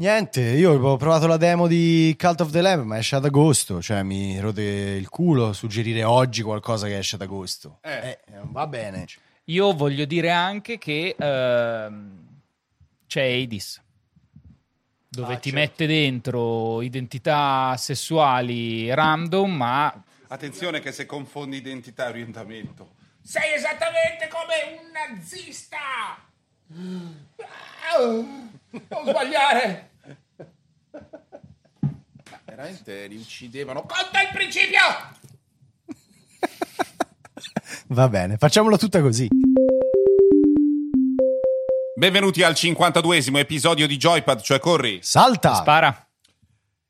Niente, io ho provato la demo di Cult of the Lamb, ma esce ad agosto, cioè mi rode il culo suggerire oggi qualcosa che esce ad agosto. Eh. non va bene. Io voglio dire anche che ehm, c'è Hades, dove Ah, ti certo. mette dentro identità sessuali random, ma Attenzione che se confondi identità e orientamento. Sei esattamente come un nazista! Non sbagliare! Ma veramente li uccidevano. Conta il principio! Va bene, facciamolo tutta così. Benvenuti al 52esimo episodio di Joypad, cioè Corri. Salta! spara.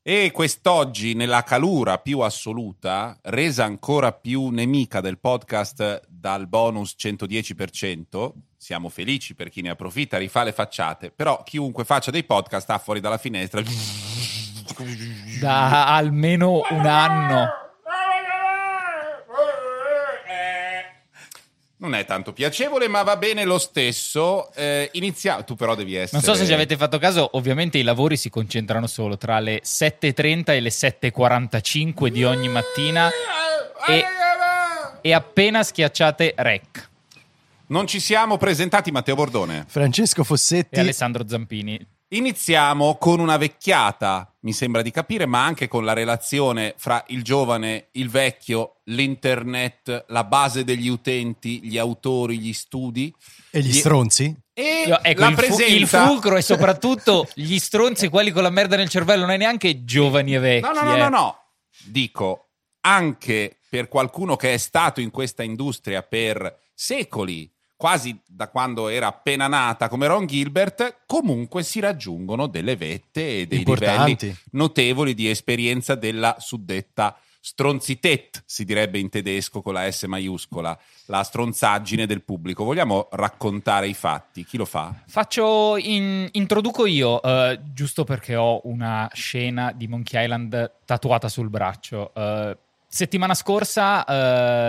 E quest'oggi, nella calura più assoluta, resa ancora più nemica del podcast dal bonus 110%, siamo felici per chi ne approfitta, rifà le facciate, però chiunque faccia dei podcast sta fuori dalla finestra. Da almeno un anno. Non è tanto piacevole, ma va bene lo stesso. Eh, iniziamo. Tu, però, devi essere. Non so se ci avete fatto caso, ovviamente i lavori si concentrano solo tra le 7.30 e le 7.45 di ogni mattina e, e appena schiacciate rec. Non ci siamo presentati, Matteo Bordone. Francesco Fossetti. E Alessandro Zampini. Iniziamo con una vecchiata, mi sembra di capire, ma anche con la relazione fra il giovane, il vecchio, l'internet, la base degli utenti, gli autori, gli studi. E gli Gli- stronzi? E Io- ecco, la il, fu- presenza... il fulcro e soprattutto gli stronzi, quelli con la merda nel cervello, non è neanche giovani e vecchi. No, no, no, eh. no, no. Dico, anche per qualcuno che è stato in questa industria per secoli, quasi da quando era appena nata come Ron Gilbert, comunque si raggiungono delle vette e dei Importanti. livelli notevoli di esperienza della suddetta stronzitet, si direbbe in tedesco con la S maiuscola, la stronzaggine del pubblico. Vogliamo raccontare i fatti? Chi lo fa? Faccio in- introduco io, eh, giusto perché ho una scena di Monkey Island tatuata sul braccio. Eh, settimana scorsa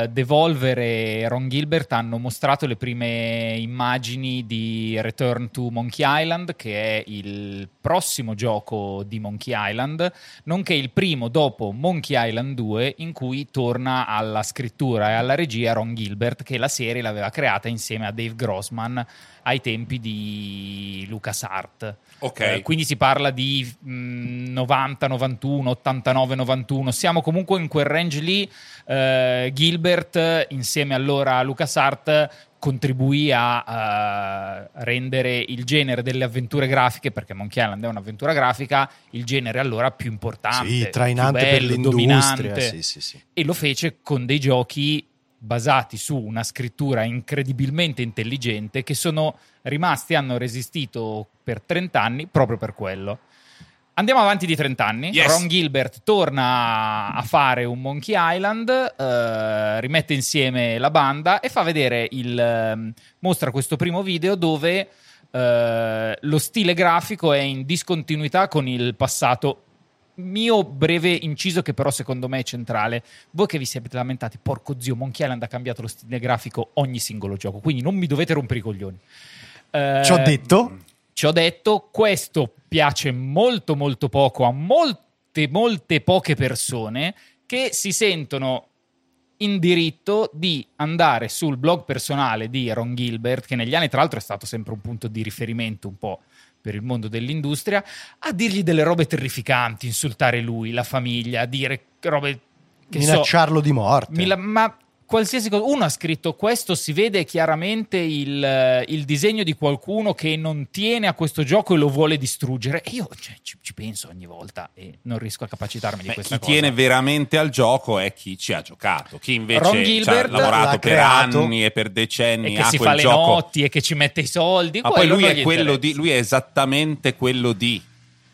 eh, Devolver e Ron Gilbert hanno mostrato le prime immagini di Return to Monkey Island, che è il prossimo gioco di Monkey Island, nonché il primo dopo Monkey Island 2 in cui torna alla scrittura e alla regia Ron Gilbert, che la serie l'aveva creata insieme a Dave Grossman ai tempi di LucasArt. Ok. Eh, quindi si parla di mh, 90, 91, 89, 91. Siamo comunque in quel range lì. Eh, Gilbert, insieme allora a LucasArt, contribuì a eh, rendere il genere delle avventure grafiche, perché Monkey Island è un'avventura grafica, il genere allora più importante, Sì, più trainante per bello, l'industria. dominante Sì, sì, sì. e lo fece con dei giochi basati su una scrittura incredibilmente intelligente che sono rimasti, hanno resistito per 30 anni proprio per quello. Andiamo avanti di 30 anni. Yes. Ron Gilbert torna a fare un Monkey Island, eh, rimette insieme la banda e fa vedere il. ehm, mostra questo primo video dove eh, lo stile grafico è in discontinuità con il passato. Mio breve inciso, che però secondo me è centrale. Voi che vi siete lamentati, porco zio, Monkey Island ha cambiato lo stile grafico ogni singolo gioco, quindi non mi dovete rompere i coglioni. Eh, Ci ho detto. ci ho detto, questo piace molto molto poco a molte molte poche persone che si sentono in diritto di andare sul blog personale di Ron Gilbert, che negli anni tra l'altro è stato sempre un punto di riferimento un po' per il mondo dell'industria, a dirgli delle robe terrificanti, insultare lui, la famiglia, dire robe che so, minacciarlo di morte. mi la- ma qualsiasi cosa. Uno ha scritto questo, si vede chiaramente il, eh, il disegno di qualcuno che non tiene a questo gioco e lo vuole distruggere. E io cioè, ci, ci penso ogni volta e non riesco a capacitarmi di Beh, questa chi cosa. tiene veramente al gioco è chi ci ha giocato, chi invece ci ha Gilbert lavorato per anni e per decenni e che si fa le gioco. notti e che ci mette i soldi. Ma poi lui è gli quello interessa. di, lui è esattamente quello di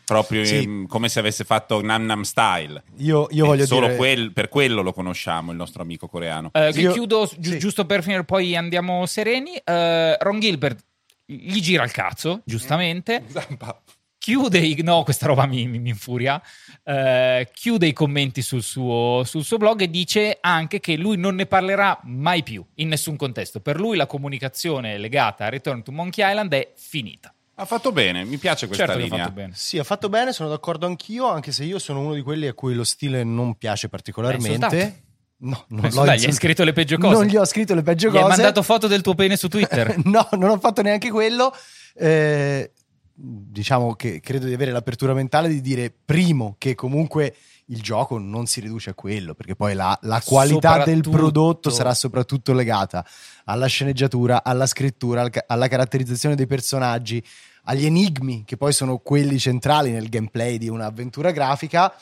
proprio Sì. ehm, come se avesse fatto Nam Nam Style. Io, io voglio Solo dire... quel- per quello lo conosciamo, il nostro amico coreano. Eh, Io- chiudo gi- sì. giusto per finire, poi andiamo sereni. Eh, Ron Gilbert gli gira il cazzo, giustamente. Zampa. chiude i, no questa roba mi, mi- mi infuria eh, chiude i commenti sul suo, sul suo blog e dice anche che lui non ne parlerà mai più in nessun contesto per lui la comunicazione legata a Return to Monkey Island è finita Ha fatto bene, mi piace questa Certo che ha linea. fatto bene. Sì, ha fatto bene, sono d'accordo anch'io, anche se io sono uno di quelli a cui lo stile non piace particolarmente. No, non Adesso l'ho dai, gli hai scritto le peggio cose. Non gli ho scritto le peggio Gli hai cose. mandato foto del tuo pene su Twitter. no, non ho fatto neanche quello. Eh, diciamo che credo di avere l'apertura mentale di dire, primo, che comunque il gioco non si riduce a quello, perché poi la, la qualità del prodotto sarà soprattutto legata alla sceneggiatura, alla scrittura, alla caratterizzazione dei personaggi, agli enigmi, che poi sono quelli centrali nel gameplay di un'avventura grafica.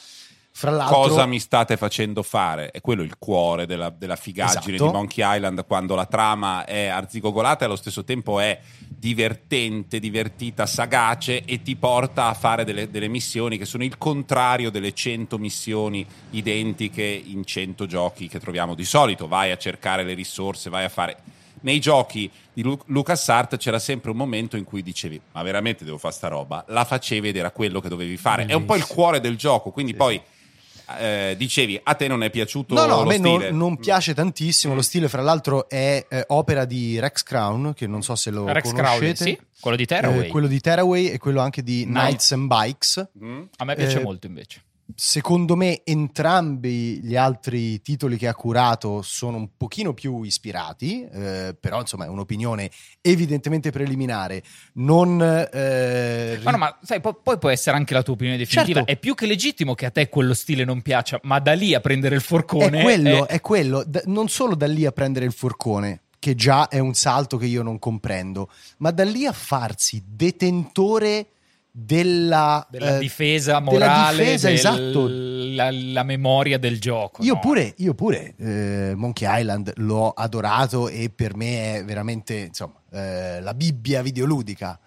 Fra l'altro, Cosa mi state facendo fare? È quello il cuore della, della figaggine Esatto. di Monkey Island quando la trama è arzigogolata e allo stesso tempo è divertente, divertita, sagace e ti porta a fare delle, delle missioni che sono il contrario delle 100 missioni identiche in 100 giochi che troviamo di solito. Vai a cercare le risorse, vai a fare... Nei giochi di Lu- LucasArts c'era sempre un momento in cui dicevi ma veramente devo fare sta roba? La facevi ed era quello che dovevi fare. È un po' il Bellissimo. cuore del gioco, quindi Sì. poi eh, dicevi a te non è piaciuto No, no, a me non, non piace tantissimo. Lo stile, fra l'altro, è eh, opera di Rex Crown, che non so se lo Rex conoscete. Crowley, sì, quello di Terraway. Eh, quello di Terraway e quello anche di Knights and Bikes. Mm? A me piace eh, molto invece. Secondo me entrambi gli altri titoli che ha curato sono un pochino più ispirati, eh, però insomma è un'opinione evidentemente preliminare. Non... eh, Ma no, ma sai, po- poi può essere anche la tua opinione definitiva. Certo. È più che legittimo che a te quello stile non piaccia, ma da lì a prendere il forcone. È quello, è- è quello. D- non solo da lì a prendere il forcone, che già è un salto che io non comprendo, ma da lì a farsi detentore della, della eh, difesa della morale, difesa, del- esatto. la, la memoria del gioco. Io no? pure, io pure eh, Monkey Island l'ho adorato e per me è veramente insomma, eh, la Bibbia videoludica.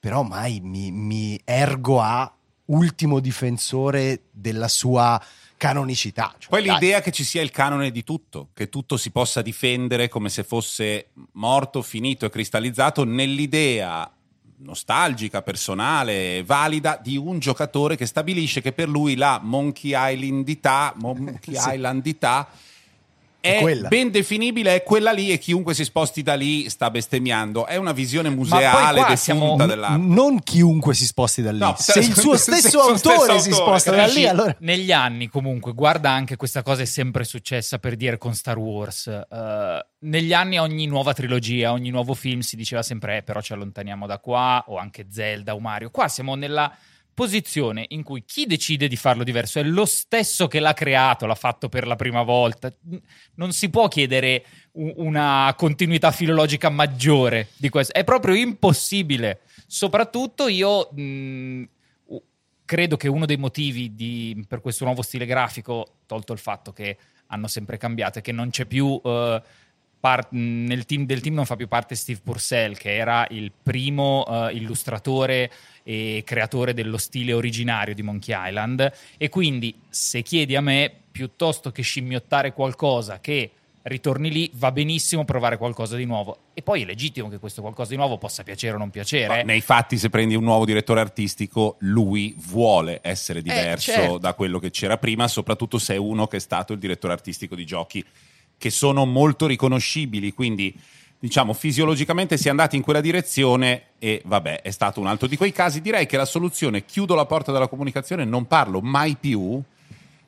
Però mai mi, mi ergo a ultimo difensore della sua canonicità. Cioè, Poi dai. l'idea che ci sia il canone di tutto, che tutto si possa difendere come se fosse morto, finito e cristallizzato nell'idea nostalgica, personale, valida di un giocatore che stabilisce che per lui la Monkey Islandità, Monkey. Islandità è quella. ben definibile, è quella lì e chiunque si sposti da lì sta bestemmiando. È una visione museale defunta siamo- della... Non chiunque si sposti da lì. No, se il suo se il stesso suo autore stesso si autore, sposta da lì, allora. Negli anni, comunque, guarda anche questa cosa è sempre successa per dire con Star Wars. Eh, negli anni, ogni nuova trilogia, ogni nuovo film si diceva sempre, eh, però ci allontaniamo da qua, o anche Zelda o Mario. Qua siamo nella posizione in cui chi decide di farlo diverso è lo stesso che l'ha creato, l'ha fatto per la prima volta. Non si può chiedere una continuità filologica maggiore di questo. È proprio impossibile. Soprattutto io mh, u- credo che uno dei motivi di- per questo nuovo stile grafico, tolto il fatto che hanno sempre cambiato, è che non c'è più. eh, par- mh, nel team del team non fa più parte Steve Purcell, che era il primo eh, illustratore e creatore dello stile originario di Monkey Island. E quindi, se chiedi a me, piuttosto che scimmiottare qualcosa che ritorni lì, va benissimo provare qualcosa di nuovo. E poi è legittimo che questo qualcosa di nuovo possa piacere o non piacere. Ma Nei fatti, se prendi un nuovo direttore artistico, lui vuole essere diverso certo. da quello che c'era prima, soprattutto se è uno che è stato il direttore artistico di giochi che sono molto riconoscibili. Quindi, diciamo, fisiologicamente si è andati in quella direzione e vabbè, è stato un altro di quei casi. Direi che la soluzione chiudo la porta della comunicazione, non parlo mai più.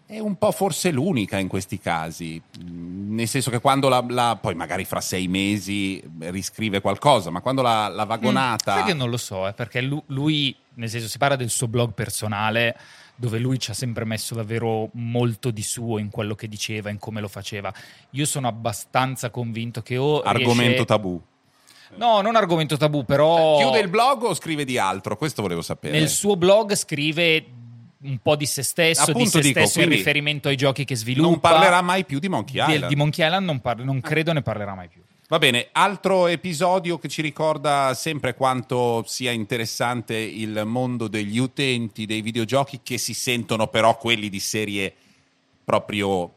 È un po' forse l'unica in questi casi, Mm, nel senso che quando la, la- poi magari fra sei mesi riscrive qualcosa, ma quando la, la vagonata... Mm, sai che non lo so, eh, perché lu- lui, nel senso, si parla del suo blog personale, dove lui ci ha sempre messo davvero molto di suo in quello che diceva, in come lo faceva. Io sono abbastanza convinto che o Argomento riesce- tabù. No, non argomento tabù, però Chiude il blog o scrive di altro? Questo volevo sapere. nel suo blog scrive un po' di se stesso, di Appunto se dico, stesso in riferimento ai giochi che sviluppa. non parlerà mai più di Monkey Island. di Monkey Island non, parla- non credo ne parlerà mai più. Va bene, altro episodio che ci ricorda sempre quanto sia interessante il mondo degli utenti dei videogiochi che si sentono però quelli di serie proprio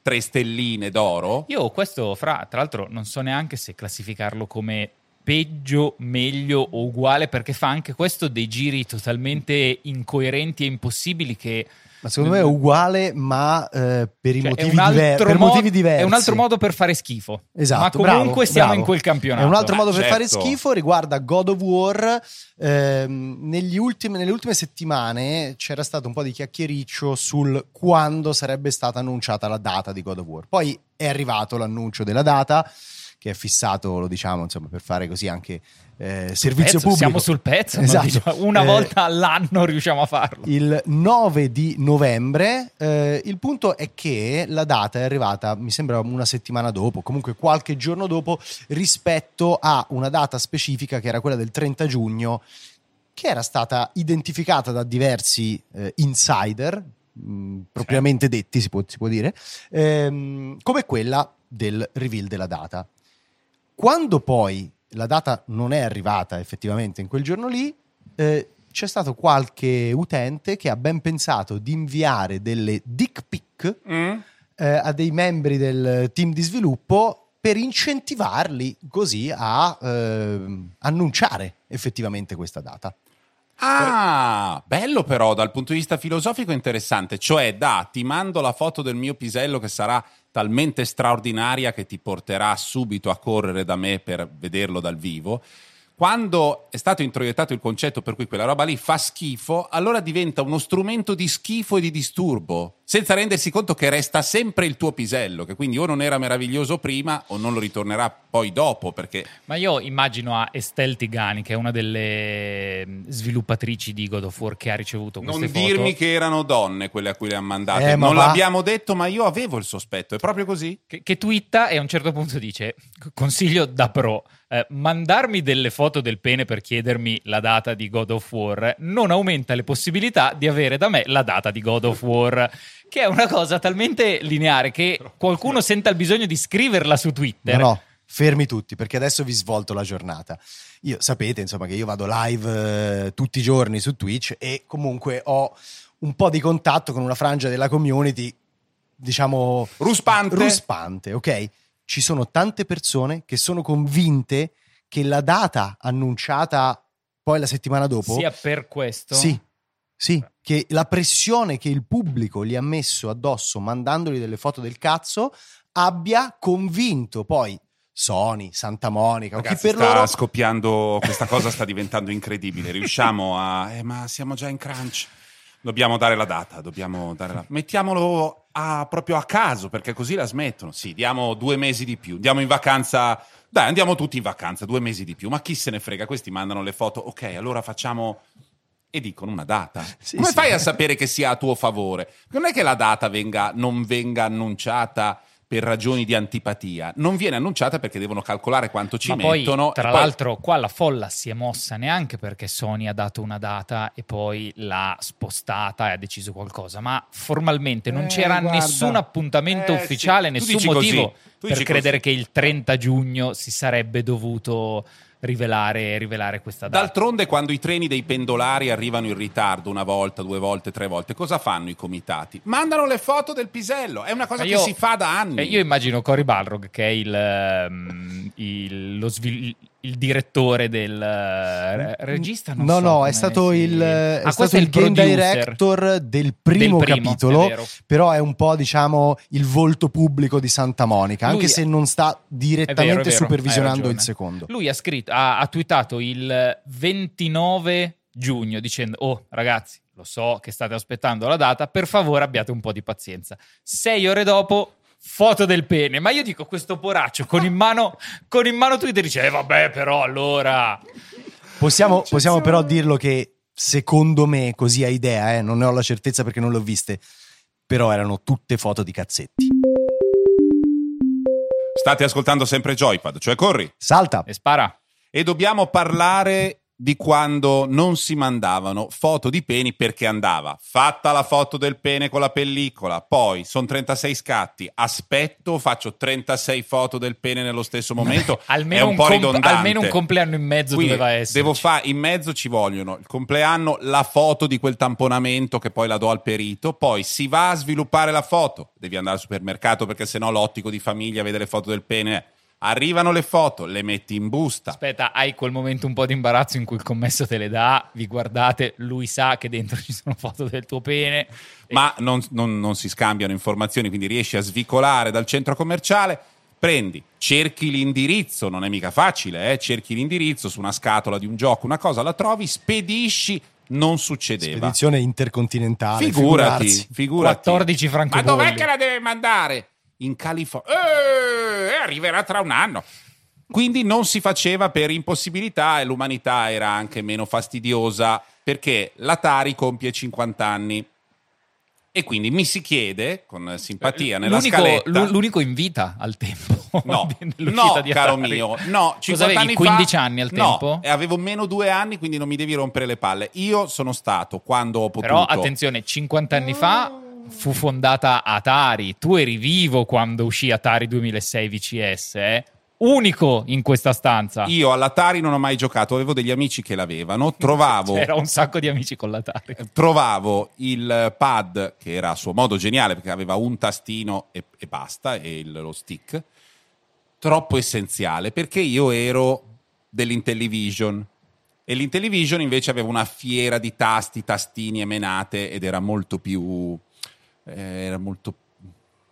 tre stelline d'oro. Io questo, fra, tra l'altro, non so neanche se classificarlo come peggio, meglio o uguale, perché fa anche questo dei giri totalmente incoerenti e impossibili che Ma secondo me è uguale, ma eh, per, i Cioè, motivi, diver- per mo- motivi diversi. È un altro modo per fare schifo. Esatto, Ma comunque bravo, siamo bravo. in quel campionato. È un altro Beh, modo per fare certo. schifo. Riguarda God of War. negli ultimi- nelle ultime settimane c'era stato un po' di chiacchiericcio sul quando sarebbe stata annunciata la data di God of War. Poi è arrivato l'annuncio della data, che è fissato, lo diciamo, insomma, per fare così anche eh, servizio Pezzo, pubblico. Siamo sul pezzo. Esatto. Diciamo, una Eh, volta all'anno riusciamo a farlo. il 9 di novembre. eh, il punto è che la data è arrivata, mi sembra una settimana dopo, comunque qualche giorno dopo, rispetto a una data specifica che era quella del 30 giugno, che era stata identificata da diversi eh, insider, mh, propriamente detti, si può, si può dire, ehm, come quella del reveal della data. Quando poi la data non è arrivata effettivamente in quel giorno lì, eh, c'è stato qualche utente che ha ben pensato di inviare delle dick pic Mm? eh, a dei membri del team di sviluppo per incentivarli così a ehm, annunciare effettivamente questa data. Ah, bello però dal punto di vista filosofico interessante, cioè da ti mando la foto del mio pisello che sarà talmente straordinaria che ti porterà subito a correre da me per vederlo dal vivo. Quando è stato introiettato il concetto per cui quella roba lì fa schifo, allora diventa uno strumento di schifo e di disturbo, senza rendersi conto che resta sempre il tuo pisello, che quindi o non era meraviglioso prima o non lo ritornerà poi dopo, perché Ma io immagino a Estelle Tigani, che è una delle mm, sviluppatrici di God of War che ha ricevuto queste Non foto. dirmi che erano donne quelle a cui le hanno mandate. Eh, ma non va. l'abbiamo detto, ma io avevo il sospetto. È proprio così? che, che twitta e a un certo punto dice consiglio da pro eh, mandarmi delle foto del pene per chiedermi la data di God of War non aumenta le possibilità di avere da me la data di God of War che è una cosa talmente lineare che qualcuno senta il bisogno di scriverla su Twitter No, no, fermi tutti perché adesso vi svolto la giornata. Io sapete insomma che io vado live eh, tutti i giorni su Twitch e comunque ho un po' di contatto con una frangia della community, diciamo Ruspante. ruspante, ok? Ci sono tante persone che sono convinte che la data annunciata poi la settimana dopo sia per questo sì, sì, che la pressione che il pubblico gli ha messo addosso mandandogli delle foto del cazzo abbia convinto poi Sony, Santa Monica, o chi Ragazzi, per sta loro scoppiando, questa cosa sta diventando incredibile. Riusciamo a... Eh, ma siamo già in crunch. Dobbiamo dare la data, dobbiamo dare la... Mettiamolo a- proprio a caso, perché così la smettono. Sì, diamo due mesi di più. Andiamo in vacanza... Dai, andiamo tutti in vacanza, due mesi di più. Ma chi se ne frega? Questi mandano le foto. Ok, allora facciamo... E dicono una data. Sì, Come sì. fai a sapere che sia a tuo favore? Perché Non è che la data venga, non venga annunciata per ragioni di antipatia, non viene annunciata perché devono calcolare quanto ci Ma poi, mettono. tra e poi- l'altro, qua la folla si è mossa neanche perché Sony ha dato una data e poi l'ha spostata e ha deciso qualcosa, ma formalmente non Eh, c'era guarda. nessun appuntamento Eh, sì. ufficiale, Tu nessun motivo per credere così. che il 30 giugno si sarebbe dovuto rivelare, rivelare questa data. D'altronde, quando i treni dei pendolari arrivano in ritardo una volta, due volte, tre volte, cosa fanno i comitati? Mandano le foto del pisello. È una cosa Ma che io- si fa da anni. Eh, io immagino Cory Balrog, che è il, ehm, il- lo svil- il direttore del eh, regista. No, so no, è stato il, è Ah, stato questo è il, il game director del primo, del primo, capitolo, è però è un po' diciamo il volto pubblico di Santa Monica, Lui- anche se non sta direttamente È vero, è vero, supervisionando il secondo. Lui ha scritto, ha, ha twittato il 29 giugno dicendo: Oh, ragazzi, lo so che state aspettando la data, per favore abbiate un po' di pazienza. Sei ore dopo. Foto del pene, ma io dico questo poraccio con in mano, con in mano Twitter dice: eh, vabbè, però allora. Possiamo, possiamo però dirlo che secondo me, così a idea, eh, non ne ho la certezza perché non le ho viste, però erano tutte foto di cazzetti. State ascoltando sempre Joypad, cioè corri. Salta! E spara. E dobbiamo parlare di quando non si mandavano foto di peni perché andava fatta la foto del pene con la pellicola, poi sono 36 scatti, aspetto, faccio 36 foto del pene nello stesso momento, Almeno, è un, un, po' comp- almeno un compleanno in mezzo Quindi doveva essere. Devo fare in mezzo ci vogliono il compleanno, la foto di quel tamponamento che poi la do al perito, poi si va a sviluppare la foto, devi andare al supermercato perché sennò l'ottico di famiglia vede le foto del pene. Arrivano le foto, le metti in busta. Aspetta, hai quel momento un po' di imbarazzo in cui il commesso te le dà, vi guardate, lui sa che dentro ci sono foto del tuo pene. Ma non, non- non si scambiano informazioni, quindi riesci a svicolare dal centro commerciale. Prendi, cerchi l'indirizzo, non è mica facile, eh? cerchi l'indirizzo su una scatola di un gioco, una cosa, la trovi, spedisci, non succedeva. Spedizione intercontinentale. Figurati, figurati. 14 Ma francobolli. dov'è che la deve mandare? In California. Eh, arriverà tra un anno. Quindi non si faceva per impossibilità e l'umanità era anche meno fastidiosa perché l'Atari compie 50 anni. E quindi mi si chiede, con simpatia, nella L'unico, scaletta... l'u- l'unico in vita al tempo. No, no caro mio, no, 50 Cosa avevi, anni 15 fa, anni al no, tempo? e avevo meno due anni, quindi non mi devi rompere le palle. Io sono stato, quando ho potuto... Però attenzione, 50 anni fa fu fondata Atari. Tu eri vivo quando uscì Atari 2006 VCS, eh? Unico in questa stanza. Io all'Atari non ho mai giocato, avevo degli amici che l'avevano, trovavo, C'era un sacco di amici con l'Atari. trovavo il pad, che era a suo modo geniale perché aveva un tastino e, e basta, e il- lo stick, troppo essenziale perché io ero dell'Intellivision e l'Intellivision invece aveva una fiera di tasti, tastini e menate ed era molto più... eh, era molto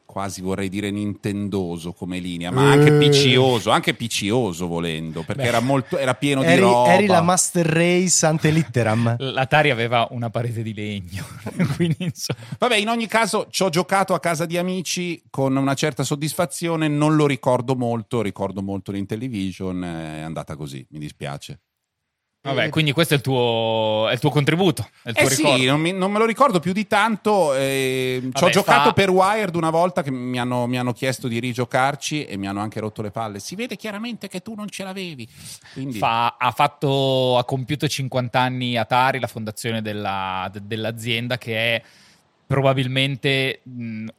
quasi vorrei dire nintendoso come linea, ma anche Eh. piccioso, anche piccioso volendo, perché Beh. era, molto, era pieno di Eri, roba. eri la Master Race ante litteram. L'Atari aveva una parete di legno, quindi insomma. Vabbè, in ogni caso ci ho giocato a casa di amici con una certa soddisfazione, non lo ricordo molto, ricordo molto l'Intellivision, è andata così, mi dispiace. Vabbè, quindi questo è il tuo, è il tuo contributo, è il tuo Eh sì, non, mi- non me lo ricordo più di tanto. eh, ci ho giocato fa- per Wired una volta che mi hanno, mi hanno chiesto di rigiocarci e mi hanno anche rotto le palle. Si vede chiaramente che tu non ce l'avevi. Quindi, Fa- ha, fatto, ha compiuto 50 anni Atari, la fondazione della- de- dell'azienda, che è probabilmente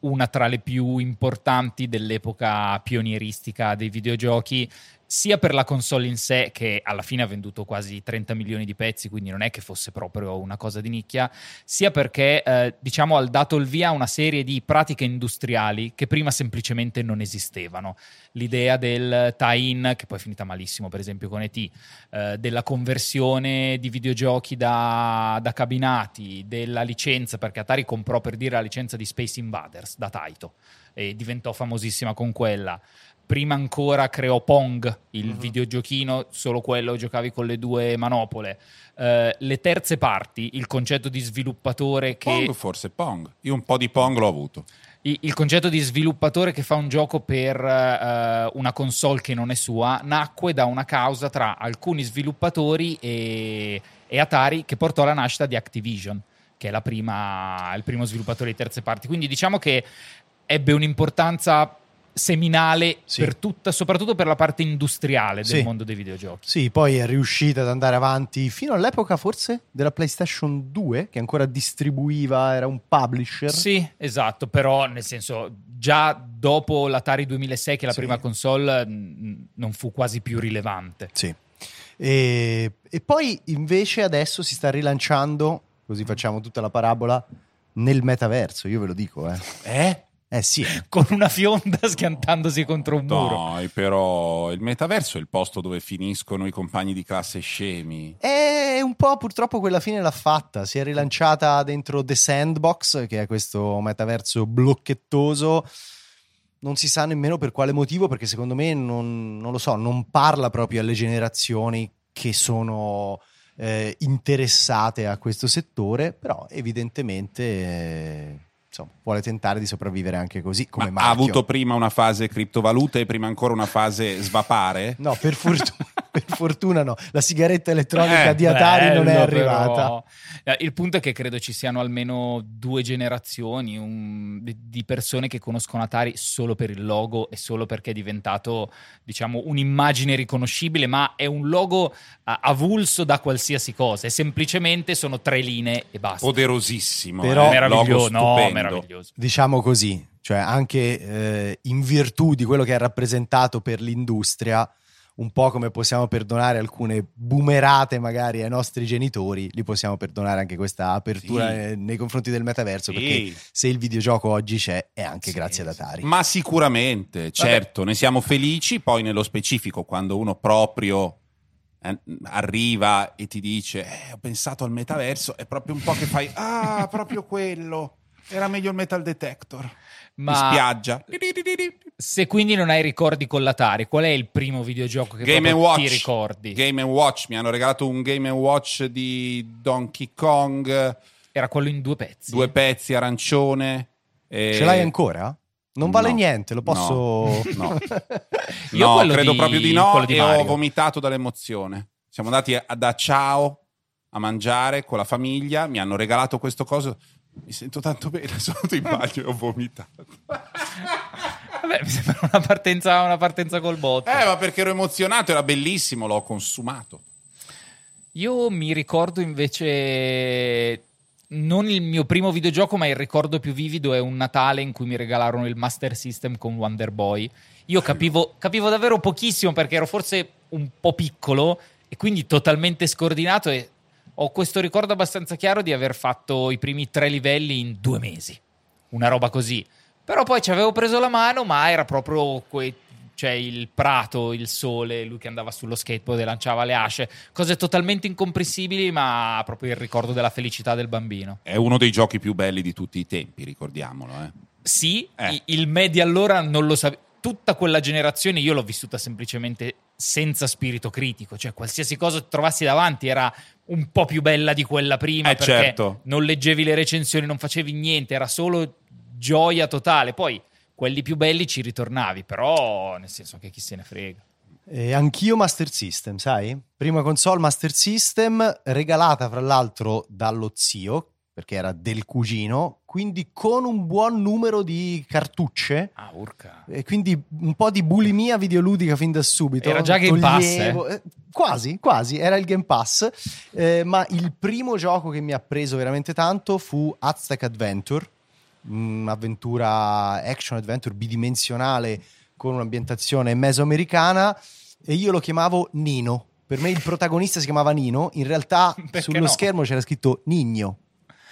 una tra le più importanti dell'epoca pionieristica dei videogiochi, sia per la console in sé, che alla fine ha venduto quasi 30 milioni di pezzi, quindi non è che fosse proprio una cosa di nicchia, sia perché eh, diciamo ha dato il via a una serie di pratiche industriali che prima semplicemente non esistevano. L'idea del tie-in, che poi è finita malissimo, per esempio con ET, eh, della conversione di videogiochi da, da cabinati, della licenza, perché Atari comprò per dire la licenza di Space Invaders da Taito e diventò famosissima con quella. Prima ancora creò Pong, il Mhm. videogiochino, solo quello giocavi con le due manopole. Eh, le terze parti, il concetto di sviluppatore che Pong forse Pong. Io un po' di Pong l'ho avuto. i- il concetto di sviluppatore che fa un gioco per eh, una console che non è sua nacque da una causa tra alcuni sviluppatori e, e Atari che portò alla nascita di Activision, che è la prima, il primo sviluppatore di terze parti. Quindi diciamo che ebbe un'importanza seminale Sì. per tutta, soprattutto per la parte industriale del Sì. mondo dei videogiochi. Sì, poi è riuscita ad andare avanti fino all'epoca forse della PlayStation 2, che ancora distribuiva, era un publisher. Sì, esatto, però nel senso già dopo l'Atari 2006 che è la Sì. prima console mh, non fu quasi più rilevante. Sì. E, e poi invece adesso si sta rilanciando, così facciamo tutta la parabola, nel metaverso, io ve lo dico. Eh, Eh? Eh sì, con una fionda schiantandosi contro un muro. Dai, però il metaverso è il posto dove finiscono i compagni di classe scemi. E un po' purtroppo quella fine l'ha fatta, si è rilanciata dentro The Sandbox, che è questo metaverso blocchettoso. Non si sa nemmeno per quale motivo, perché secondo me non, non lo so, non parla proprio alle generazioni che sono eh, interessate a questo settore, però evidentemente eh, insomma, vuole tentare di sopravvivere anche così come Ma ha avuto prima una fase criptovalute e prima ancora una fase svapare? No, per fortuna, per fortuna no. La sigaretta elettronica Eh, di Atari non è Bello, arrivata. però. Eh, Il punto è che credo ci siano almeno due generazioni un- di persone che conoscono Atari solo per il logo e solo perché è diventato, diciamo, un'immagine riconoscibile, ma è un logo eh, avulso da qualsiasi cosa. E semplicemente sono tre linee e basta. Poderosissimo. Però- eh? meraviglioso, Logo no, stupendo. Meraviglioso. diciamo così, cioè anche eh, in virtù di quello che ha rappresentato per l'industria, un po' come possiamo perdonare alcune boomerate magari ai nostri genitori, li possiamo perdonare anche questa apertura Sì. eh, nei confronti del metaverso, Sì. perché se il videogioco oggi c'è è anche Sì, grazie ad. Atari. Ma sicuramente, certo, ne siamo felici, poi nello specifico quando uno proprio eh, arriva e ti dice "Eh, ho pensato al metaverso, è proprio un po' che fai ah, proprio quello. Era meglio il metal detector. In Ma spiaggia. se quindi non hai ricordi con l'Atari, qual è il primo videogioco che Game ti ricordi? Game Watch, mi hanno regalato un Game Watch di Donkey Kong, Era quello in due pezzi. due pezzi arancione. e- Ce l'hai ancora? Non vale No. niente, lo posso... No. Io no, quello credo di- proprio di no di e ho Mario. vomitato dall'emozione. Siamo andati a- da Ciao a mangiare con la famiglia, mi hanno regalato questo coso. Mi sento tanto bene, sono andato in bagno e ho vomitato. Vabbè, mi sembra una partenza, una partenza col botto. Eh, ma perché ero emozionato, era bellissimo, l'ho consumato. Io mi ricordo invece non il mio primo videogioco, ma il ricordo più vivido è un Natale in cui mi regalarono il Master System con Wonder Boy. Io capivo, capivo davvero pochissimo perché ero forse un po' piccolo e quindi totalmente scordinato e ho questo ricordo abbastanza chiaro di aver fatto i primi tre livelli in due mesi. Una roba così. Però poi ci avevo preso la mano, ma era proprio quei cioè il prato, il sole, lui che andava sullo skateboard e lanciava le asce, cose totalmente incomprensibili, ma proprio il ricordo della felicità del bambino. È uno dei giochi più belli di tutti i tempi, ricordiamolo. Eh. Sì, Eh. il media allora non lo sapevo. Tutta quella generazione io l'ho vissuta semplicemente senza spirito critico, cioè qualsiasi cosa trovassi davanti era un po' più bella di quella prima Eh, perché certo. non leggevi le recensioni, non facevi niente, era solo gioia totale. Poi quelli più belli ci ritornavi, però nel senso che chi se ne frega. E anch'io Master System, sai? Prima console Master System, regalata fra l'altro dallo zio, perché era del cugino, quindi con un buon numero di cartucce. Ah, urca. E quindi un po' di bulimia videoludica fin da subito. Era già Game Pass, Toglievo- eh, Quasi, quasi, era il Game Pass. Eh, ma il primo gioco che mi ha preso veramente tanto fu Aztec Adventure, un'avventura action adventure bidimensionale con un'ambientazione mesoamericana e io lo chiamavo Nino. Per me il protagonista si chiamava Nino, in realtà Perché sullo no? schermo c'era scritto Nigno.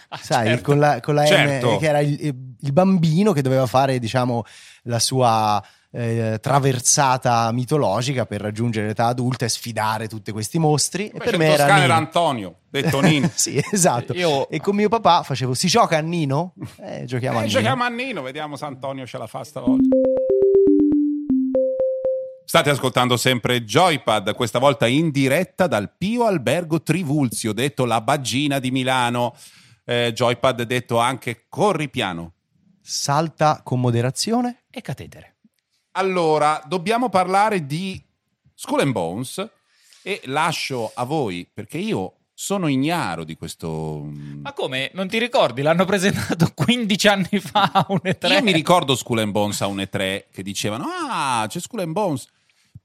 Ah, Sai, certo. con la, con la Certo. M, che era il, il bambino che doveva fare, diciamo, la sua eh, traversata mitologica per raggiungere l'età adulta e sfidare tutti questi mostri. E Invece per me era Nino. era Antonio, detto Nino. sì, esatto. Io- E con mio papà facevo, si gioca a Nino? Eh, giochiamo a Eh, Nino. giochiamo a Nino, vediamo se Antonio ce la fa stavolta. State ascoltando sempre Joypad, questa volta in diretta dal Pio Albergo Trivulzio, detto la Baggina di Milano. Eh, Joypad detto anche corripiano. Salta con moderazione. E catetere. Allora, dobbiamo parlare di Skull and Bones e lascio a voi, perché io sono ignaro di questo... Ma come? Non ti ricordi? L'hanno presentato 15 anni fa a un E3. Io mi ricordo Skull and Bones a un E3 che dicevano ah c'è Skull and Bones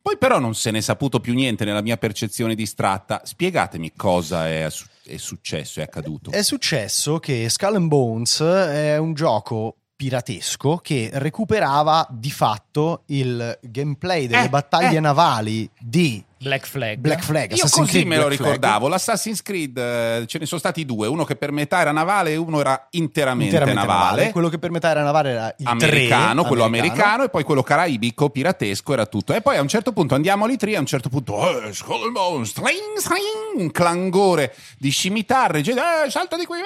poi però non se ne è saputo più niente nella mia percezione distratta spiegatemi cosa è, è successo, è accaduto È successo che Skull and Bones è un gioco piratesco che recuperava di fatto il gameplay delle Eh, battaglie eh. navali di Black Flag. Black Flag. io Assassin's così Creed me lo Black Flag. ricordavo l'Assassin's Creed eh, ce ne sono stati due uno che per metà era navale e uno era interamente, Interamente navale, Quello che per metà era navale era il americano, tre, quello americano. e poi quello caraibico, piratesco, era tutto. E poi a un certo punto andiamo lì tre, a un certo punto, eh, string, string, un clangore di scimitarre, gente, eh, salta di qui, eh,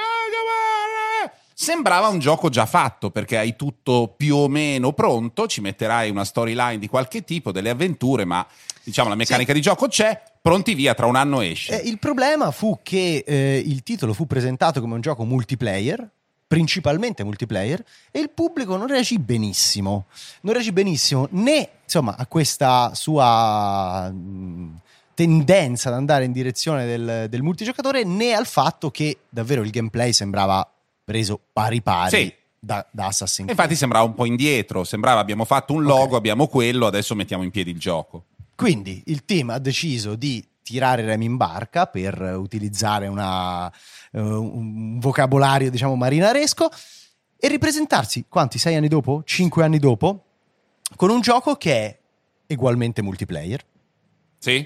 eh. Sembrava un gioco già fatto perché hai tutto più o meno pronto, ci metterai una storyline di qualche tipo, delle avventure, ma diciamo la meccanica di gioco c'è, pronti via, tra un anno esce. Eh, il problema fu che eh, il titolo fu presentato come un gioco multiplayer, principalmente multiplayer, e il pubblico non reagì benissimo. Non reagì benissimo né insomma, a questa sua mh, tendenza ad andare in direzione del, del multigiocatore, né al fatto che davvero il gameplay sembrava preso pari pari Sì. da, da Assassin's Creed. Infatti sembrava un po' indietro, sembrava abbiamo fatto un logo, abbiamo quello, adesso mettiamo in piedi il gioco. Quindi il team ha deciso di tirare remi in barca per utilizzare una, eh, un vocabolario, diciamo, marinaresco e ripresentarsi, quanti? Sei anni dopo? Cinque anni dopo? Con un gioco che è ugualmente multiplayer, Sì?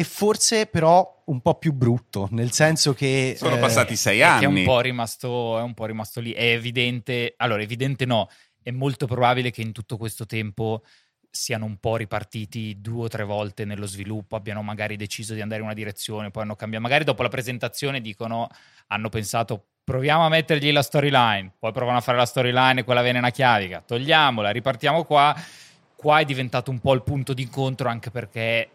E forse però un po' più brutto, nel senso che... Sono eh, passati sei Che è un, anni. po rimasto, è un po' rimasto lì. È evidente, allora, evidente no, è molto probabile che in tutto questo tempo siano un po' ripartiti due o tre volte nello sviluppo, abbiano magari deciso di andare in una direzione, poi hanno cambiato. Magari dopo la presentazione dicono, hanno pensato proviamo a mettergli la storyline, poi provano a fare la storyline e quella velena chiavica, togliamola, ripartiamo qua. Qua è diventato un po' il punto d'incontro anche perché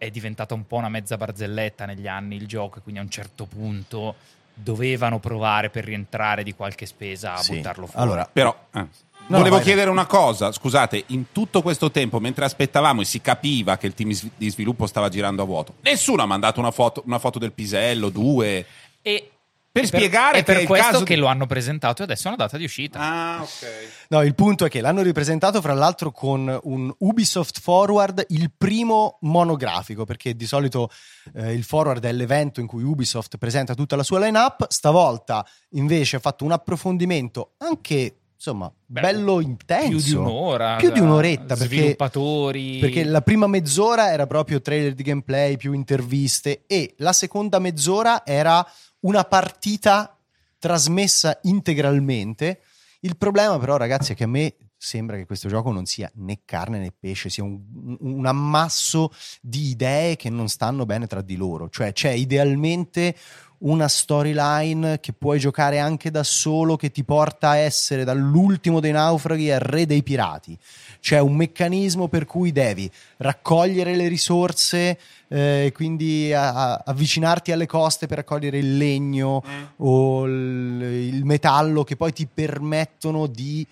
è diventata un po' una mezza barzelletta negli anni il gioco e quindi a un certo punto dovevano provare per rientrare di qualche spesa a sì. buttarlo fuori. Allora, Però eh, No, volevo vai. chiedere una cosa, scusate, in tutto questo tempo, mentre aspettavamo e si capiva che il team di sviluppo stava girando a vuoto, nessuno ha mandato una foto, una foto del pisello, due, e per e spiegare è per che questo caso che di- lo hanno presentato e adesso è una data di uscita. Ah, ok. No, il punto è che l'hanno ripresentato fra l'altro con un Ubisoft Forward, il primo monografico, perché di solito eh, il Forward è l'evento in cui Ubisoft presenta tutta la sua line-up, stavolta invece ha fatto un approfondimento anche, insomma, Beh, bello intenso. più di un'ora. Più di un'oretta, perché- Sviluppatori. Perché la prima mezz'ora era proprio trailer di gameplay, più interviste e la seconda mezz'ora era una partita trasmessa integralmente. Il problema però ragazzi è che a me sembra che questo gioco non sia né carne né pesce, sia un, un ammasso di idee che non stanno bene tra di loro. Cioè c'è idealmente una storyline che puoi giocare anche da solo che ti porta a essere dall'ultimo dei naufraghi al re dei pirati. C'è un meccanismo per cui devi raccogliere le risorse, eh, quindi a- a- avvicinarti alle coste per raccogliere il legno o il, il metallo che poi ti permettono di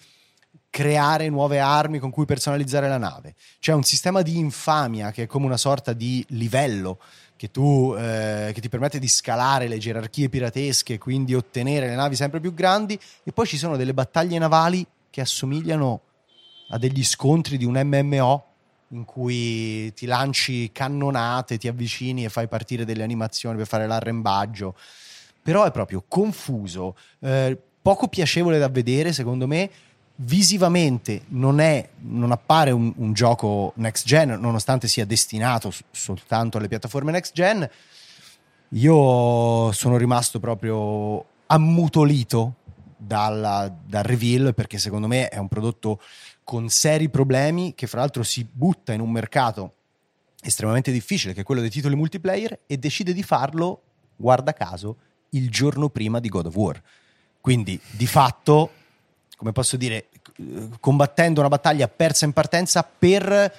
creare nuove armi con cui personalizzare la nave. C'è un sistema di infamia che è come una sorta di livello che, tu, eh, che ti permette di scalare le gerarchie piratesche e quindi ottenere le navi sempre più grandi e poi ci sono delle battaglie navali che assomigliano a degli scontri di un MMO in cui ti lanci cannonate, ti avvicini e fai partire delle animazioni per fare l'arrembaggio. Però è proprio confuso, eh, poco piacevole da vedere secondo me. Visivamente non, è, non appare un, un gioco next gen, nonostante sia destinato soltanto alle piattaforme next gen. Io sono rimasto proprio ammutolito dalla- dal reveal perché secondo me è un prodotto con seri problemi che fra l'altro si butta in un mercato estremamente difficile che è quello dei titoli multiplayer e decide di farlo, guarda caso, il giorno prima di God of War. Quindi di fatto, come posso dire, combattendo una battaglia persa in partenza per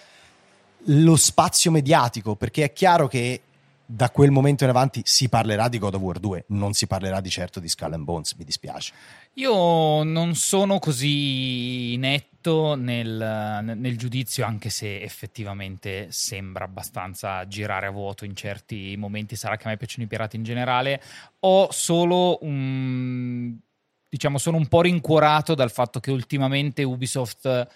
lo spazio mediatico, perché è chiaro che da quel momento in avanti si parlerà di God of War 2, non si parlerà di certo di Skull and Bones, mi dispiace. Io non sono così netto nel, nel giudizio, anche se effettivamente sembra abbastanza girare a vuoto in certi momenti. Sarà che a me piacciono i pirati in generale. Ho solo un. diciamo, sono un po' rincuorato dal fatto che ultimamente Ubisoft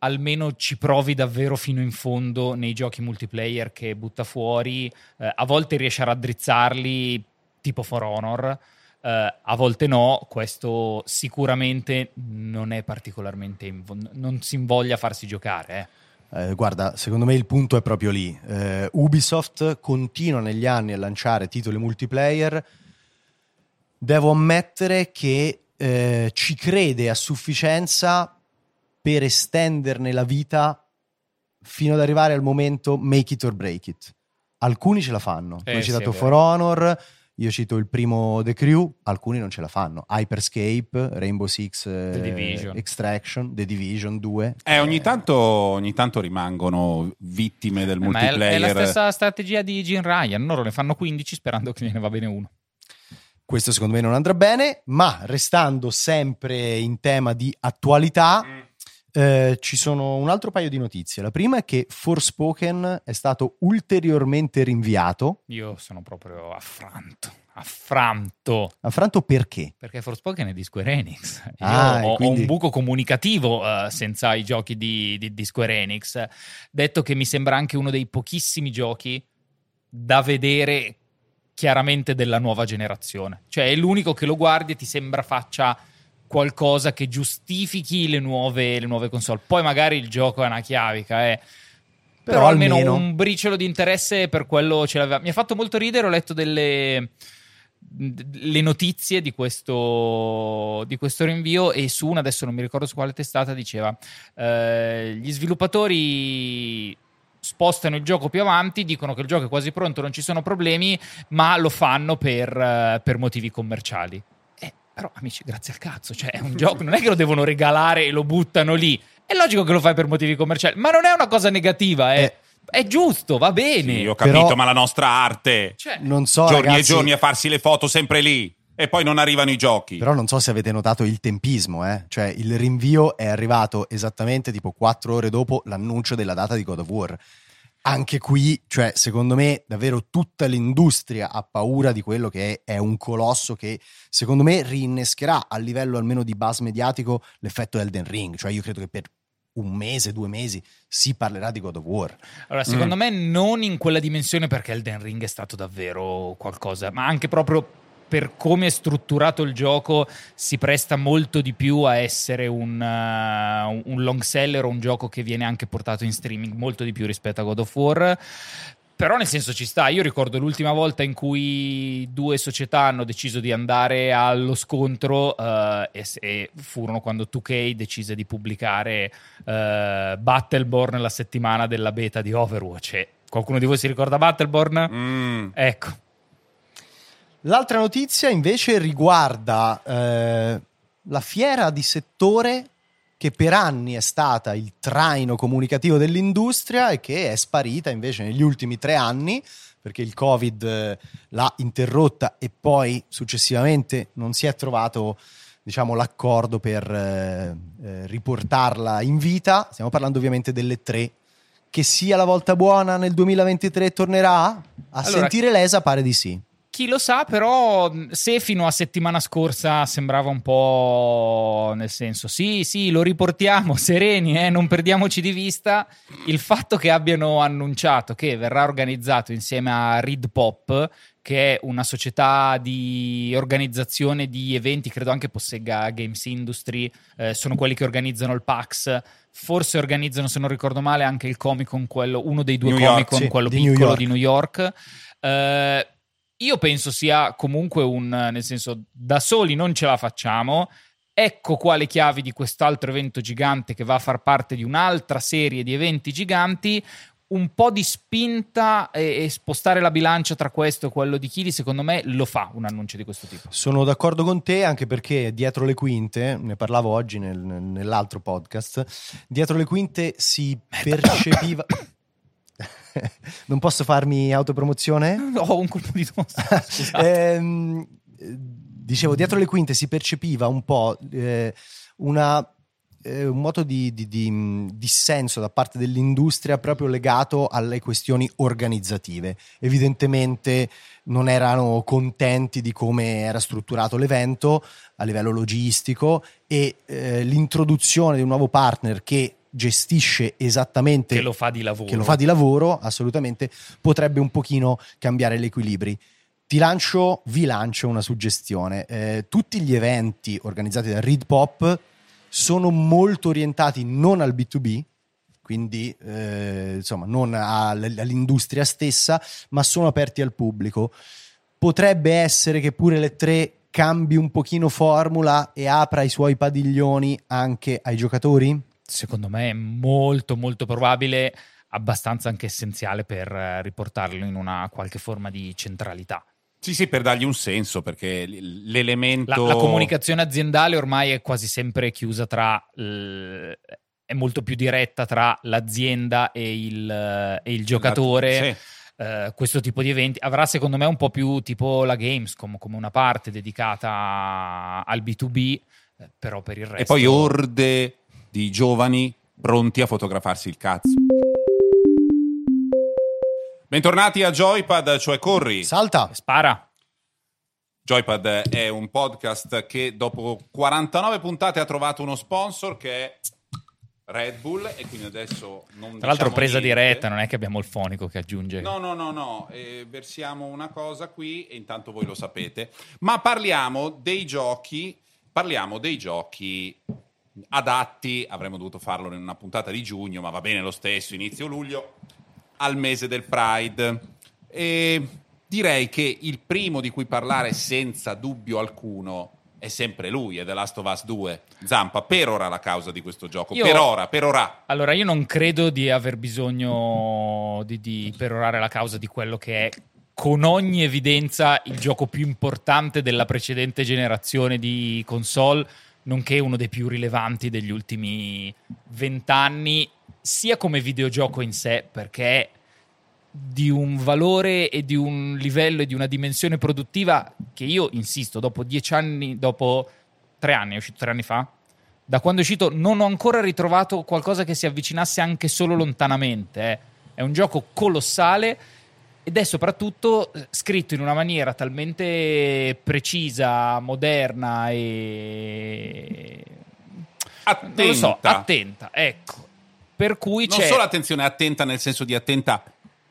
almeno ci provi davvero fino in fondo nei giochi multiplayer che butta fuori. Eh, a volte riesce a raddrizzarli, tipo For Honor. Eh, a volte no, questo sicuramente non è particolarmente invo- non si invoglia a farsi giocare. eh. Eh, guarda, secondo me il punto è proprio lì. Eh, Ubisoft continua negli anni a lanciare titoli multiplayer. Devo ammettere che eh, ci crede a sufficienza per estenderne la vita fino ad arrivare al momento make it or break it. Alcuni ce la fanno. Eh, hai sì, citato For. Honor, io cito il primo The Crew, alcuni non ce la fanno. Hyperscape, Rainbow Six eh, The Division. Extraction, The Division 2. Eh, ogni tanto, ogni tanto rimangono vittime del Eh, Ma è, multiplayer. è la stessa strategia di Jim Ryan. Loro ne fanno 15 sperando che gliene va bene uno. Questo secondo me non andrà bene, ma restando sempre in tema di attualità, eh, ci sono un altro paio di notizie. La prima è che Forspoken è stato ulteriormente rinviato. Io sono proprio affranto. Affranto. Affranto perché? Perché Forspoken è di Square Enix. Ah, ho, ho quindi- un buco comunicativo eh, senza i giochi di, di- di Square Enix. Detto che mi sembra anche uno dei pochissimi giochi da vedere chiaramente della nuova generazione. Cioè è l'unico che lo guardi e ti sembra faccia qualcosa che giustifichi le nuove, le nuove console. Poi magari il gioco è una chiavica, eh. Però, Però almeno, almeno- un briciolo di interesse per quello ce l'aveva. Mi ha fatto molto ridere, ho letto delle le notizie di questo, di questo rinvio e su una, adesso non mi ricordo su quale testata, diceva eh, gli sviluppatori spostano il gioco più avanti, dicono che il gioco è quasi pronto, non ci sono problemi, ma lo fanno per, eh, per motivi commerciali. Però amici, grazie al cazzo, cioè è un gioco, non è che lo devono regalare e lo buttano lì. È logico che lo fai per motivi commerciali, ma non è una cosa negativa, eh. Eh. È giusto, va bene. Sì, ho capito, Però- ma la nostra arte. Cioè, Non so, giorni ragazzi, e giorni a farsi le foto sempre lì. E poi non arrivano i giochi. Però non so se avete notato il tempismo, eh? cioè il rinvio è arrivato esattamente tipo quattro ore dopo l'annuncio della data di God of War. Anche qui, cioè, secondo me, davvero tutta l'industria ha paura di quello che è, è un colosso che, secondo me, rinnescherà a livello almeno di buzz mediatico l'effetto Elden Ring. Cioè, io credo che per un mese, due mesi si parlerà di God of War. Allora, secondo me non in quella dimensione perché Elden Ring è stato davvero qualcosa, ma anche proprio per come è strutturato il gioco si presta molto di più a essere un, uh, un long seller o un gioco che viene anche portato in streaming molto di più rispetto a God of War. Però nel senso ci sta, io ricordo l'ultima volta in cui due società hanno deciso di andare allo scontro eh, e, e furono quando 2K decise di pubblicare eh, Battleborn la settimana della beta di Overwatch. E qualcuno di voi si ricorda Battleborn? Mm. Ecco. L'altra notizia invece riguarda eh, la fiera di settore che per anni è stata il traino comunicativo dell'industria e che è sparita invece negli ultimi tre anni perché il Covid eh, l'ha interrotta e poi successivamente non si è trovato diciamo, l'accordo per eh, eh, riportarla in vita. Stiamo parlando ovviamente delle tre. Che sia la volta buona nel 2023 tornerà? A Allora- sentire l'ESA pare di sì. Chi lo sa, però, se fino a settimana scorsa sembrava un po' nel senso, sì, sì, lo riportiamo sereni, eh, non perdiamoci di vista, il fatto che abbiano annunciato che verrà organizzato insieme a Read Pop, che è una società di organizzazione di eventi, credo anche possegga Games Industry, eh, sono quelli che organizzano il PAX, forse organizzano, se non ricordo male, anche il Comic Con, quello, uno dei due New Comic Con, sì, quello di New piccolo York. di New York. Eh, io penso sia comunque un, nel senso, da soli non ce la facciamo. Ecco qua le chiavi di quest'altro evento gigante che va a far parte di un'altra serie di eventi giganti. Un po' di spinta e, e spostare la bilancia tra questo e quello di Chili, secondo me, lo fa un annuncio di questo tipo. Sono d'accordo con te anche perché dietro le quinte, ne parlavo oggi nel- nell'altro podcast, dietro le quinte si percepiva... non posso farmi autopromozione? Ho un colpo di tosse. Ehm, eh, dicevo, dietro le quinte si percepiva un po' eh, una, eh, un moto di, di- di, mh, dissenso da parte dell'industria proprio legato alle questioni organizzative. Evidentemente non erano contenti di come era strutturato l'evento a livello logistico e eh, l'introduzione di un nuovo partner che gestisce esattamente che lo fa di lavoro. che lo fa di lavoro, assolutamente, potrebbe un pochino cambiare gli equilibri. Ti lancio, vi lancio una suggestione. Eh, tutti gli eventi organizzati da Read Pop sono molto orientati non al B2B, quindi eh, insomma non al- all'industria stessa, ma sono aperti al pubblico. Potrebbe essere che pure le tre cambi un pochino formula e apra i suoi padiglioni anche ai giocatori? Secondo me è molto molto probabile, abbastanza anche essenziale per eh, riportarlo in una qualche forma di centralità. Sì, sì, per dargli un senso, perché l'elemento... La, la comunicazione aziendale ormai è quasi sempre chiusa tra... l- è molto più diretta tra l'azienda e il, e il giocatore. Sì. Eh, questo tipo di eventi avrà secondo me un po' più tipo la Gamescom come una parte dedicata al B2B eh, però per il resto E poi orde di giovani pronti a fotografarsi il cazzo. Bentornati a Joypad, cioè Corri. Salta! spara Joypad è un podcast che dopo 49 puntate ha trovato uno sponsor che è Red Bull e quindi adesso non tra l'altro diciamo presa niente. diretta non è che abbiamo il fonico che aggiunge No, no, no, no, eh, versiamo una cosa qui e intanto voi lo sapete. Ma parliamo dei giochi, parliamo dei giochi adatti, avremmo dovuto farlo in una puntata di giugno, ma va bene lo stesso, inizio luglio, al mese del Pride. E direi che il primo di cui parlare senza dubbio alcuno è sempre lui, è The Last of Us 2. Zampa, per ora la causa di questo gioco. Io- per ora, per ora. Allora, io non credo di aver bisogno di, di perorare la causa di quello che è con ogni evidenza il gioco più importante della precedente generazione di console, nonché uno dei più rilevanti degli ultimi vent'anni, sia come videogioco in sé, perché di un valore e di un livello e di una dimensione produttiva che io insisto, dopo dieci anni, dopo tre anni, è uscito tre anni fa, da quando è uscito non ho ancora ritrovato qualcosa che si avvicinasse anche solo lontanamente. eh. È un gioco colossale ed è soprattutto eh, scritto in una maniera talmente precisa, moderna e... Attenta. Non lo so, attenta, ecco. Per cui Non c'è... solo attenzione, attenta nel senso di attenta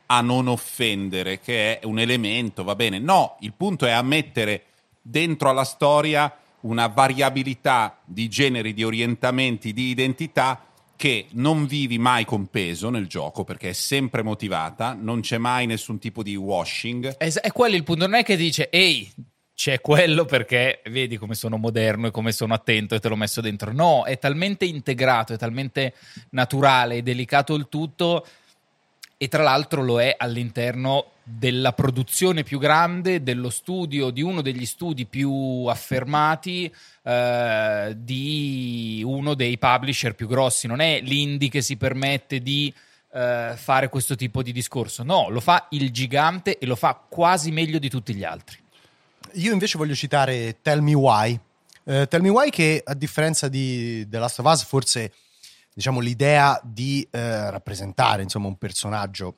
a non offendere, che è un elemento, va bene. No, il punto è a mettere dentro alla storia una variabilità di generi, di orientamenti, di identità che non vivi mai con peso nel gioco perché è sempre motivata, non c'è mai nessun tipo di washing. Es- È quello il punto, non è che dice, ehi, c'è quello perché vedi come sono moderno e come sono attento e te l'ho messo dentro. No, è talmente integrato, è talmente naturale e delicato il tutto e tra l'altro lo è all'interno della produzione più grande, dello studio, di uno degli studi più affermati eh, di uno dei publisher più grossi. Non è l'indie che si permette di eh, fare questo tipo di discorso. No, lo fa il gigante e lo fa quasi meglio di tutti gli altri. Io invece voglio citare Tell Me Why. Eh, Tell Me Why che a differenza di The Last of Us forse diciamo l'idea di eh, rappresentare insomma un personaggio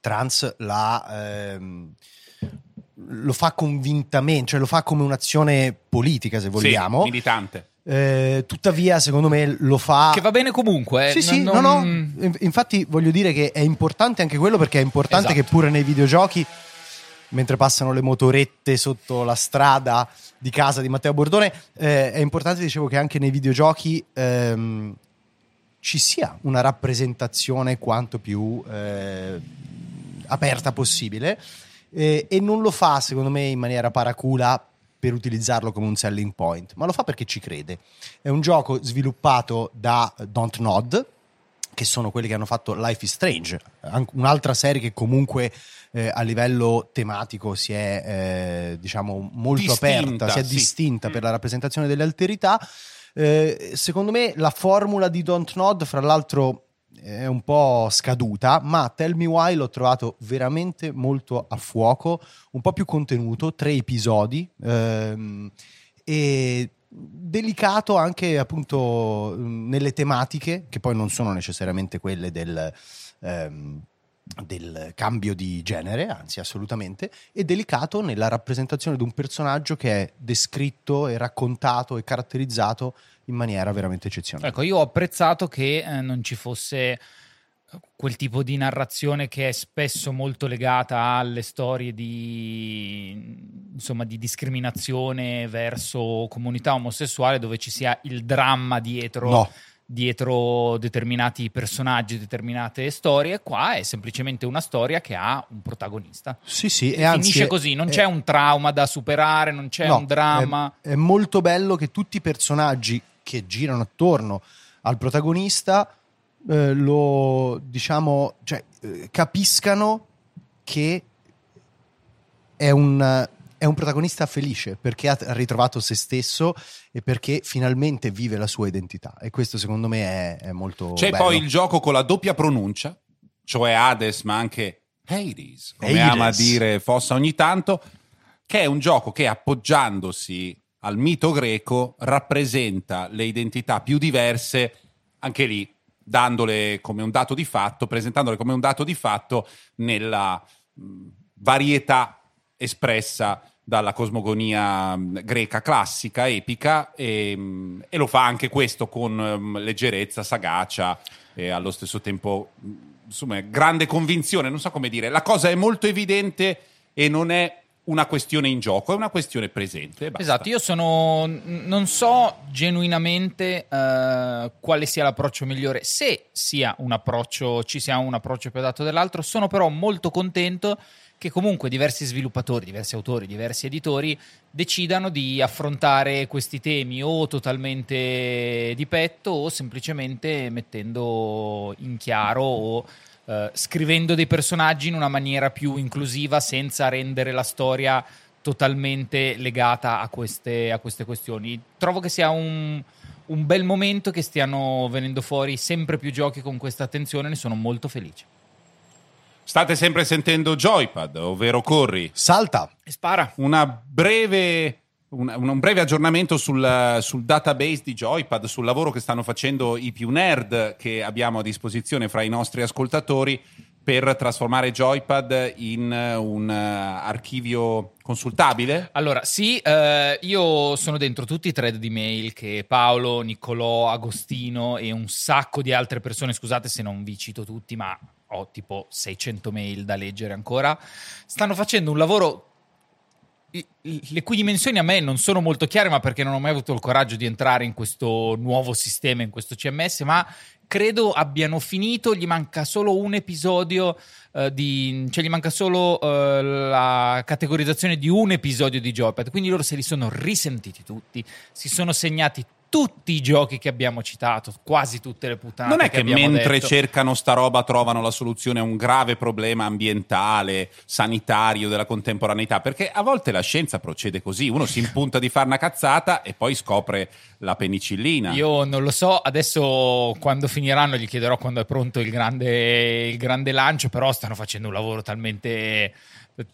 trans la, ehm, lo fa convintamente, cioè lo fa come un'azione politica se vogliamo. Sì, militante. Eh, tuttavia secondo me lo fa Che va bene comunque. eh. sì, sì, Non- no, no. Infatti, voglio dire che è importante anche quello perché è importante Esatto. che pure nei videogiochi, mentre passano le motorette sotto la strada di casa di Matteo Bordone, eh, è importante, dicevo, che anche nei videogiochi ehm, ci sia una rappresentazione quanto più eh, aperta possibile. Eh, e non lo fa, secondo me, in maniera paracula per utilizzarlo come un selling point, ma lo fa perché ci crede. È un gioco sviluppato da Don't Nod, che sono quelli che hanno fatto Life is Strange, an- un'altra serie che comunque eh, a livello tematico si è eh, diciamo molto Distinta, aperta, si è sì. distinta Mm. per la rappresentazione delle alterità. Eh, secondo me la formula di Don't Nod, fra l'altro, è un po' scaduta, ma Tell Me Why l'ho trovato veramente molto a fuoco, un po' più contenuto, tre episodi ehm, e delicato anche appunto nelle tematiche che poi non sono necessariamente quelle del, ehm, del cambio di genere, anzi assolutamente, e delicato nella rappresentazione di un personaggio che è descritto e raccontato e caratterizzato in maniera veramente eccezionale. Ecco, io ho apprezzato che eh, non ci fosse quel tipo di narrazione che è spesso molto legata alle storie di, insomma, di discriminazione verso comunità omosessuale dove ci sia il dramma dietro, No. Dietro determinati personaggi, determinate storie. Qua è semplicemente una storia che ha un protagonista. Sì, sì, e anzi Finisce così, non è- c'è un trauma da superare, non c'è No, un dramma. È, è molto bello che tutti i personaggi che girano attorno al protagonista eh, lo diciamo, cioè, eh, capiscano che è un, è un protagonista felice perché ha ritrovato se stesso e perché finalmente vive la sua identità. E questo secondo me è, è molto C'è bello. poi il gioco con la doppia pronuncia, cioè Hades, ma anche Hades, come Hades. ama dire Fossa ogni tanto, che è un gioco che appoggiandosi al mito greco rappresenta le identità più diverse, anche lì dandole come un dato di fatto, presentandole come un dato di fatto nella varietà espressa dalla cosmogonia mh, greca classica, epica, e, mh, e lo fa anche questo con mh, leggerezza, sagacia e allo stesso tempo, insomma, grande convinzione, non so come dire. La cosa è molto evidente e non è una questione in gioco, è una questione presente. Esatto, io sono. Non so genuinamente uh, quale sia l'approccio migliore, se sia un approccio, ci sia un approccio più adatto dell'altro. Sono però molto contento che comunque diversi sviluppatori, diversi autori, diversi editori decidano di affrontare questi temi o totalmente di petto o semplicemente mettendo in chiaro o eh, scrivendo dei personaggi in una maniera più inclusiva senza rendere la storia totalmente legata a queste, a queste questioni. Trovo che sia un, un bel momento che stiano venendo fuori sempre più giochi con questa attenzione, ne sono molto felice. State sempre sentendo Joypad, ovvero Corri. Salta. E spara. Una breve, un, un, breve aggiornamento sul, sul, database di Joypad, sul lavoro che stanno facendo i più nerd che abbiamo a disposizione fra i nostri ascoltatori per trasformare Joypad in un uh, archivio consultabile? Allora, sì, eh, io sono dentro tutti i thread di mail che Paolo, Niccolò, Agostino e un sacco di altre persone, scusate se non vi cito tutti, ma ho tipo 600 mail da leggere ancora, stanno facendo un lavoro le cui dimensioni a me non sono molto chiare, ma perché non ho mai avuto il coraggio di entrare in questo nuovo sistema, in questo CMS, ma credo abbiano finito, gli manca solo un episodio uh, di... cioè gli manca solo uh, la categorizzazione di un episodio di Joypad, quindi loro se li sono risentiti tutti, si sono segnati tutti i giochi che abbiamo citato, quasi tutte le puttanate. Non è che, che mentre detto. cercano sta roba trovano la soluzione a un grave problema ambientale, sanitario della contemporaneità, perché a volte la scienza procede così, uno si impunta di fare una cazzata e poi scopre la penicillina. Io non lo so, adesso quando finiranno gli chiederò quando è pronto il grande, il grande lancio, però stanno facendo un lavoro talmente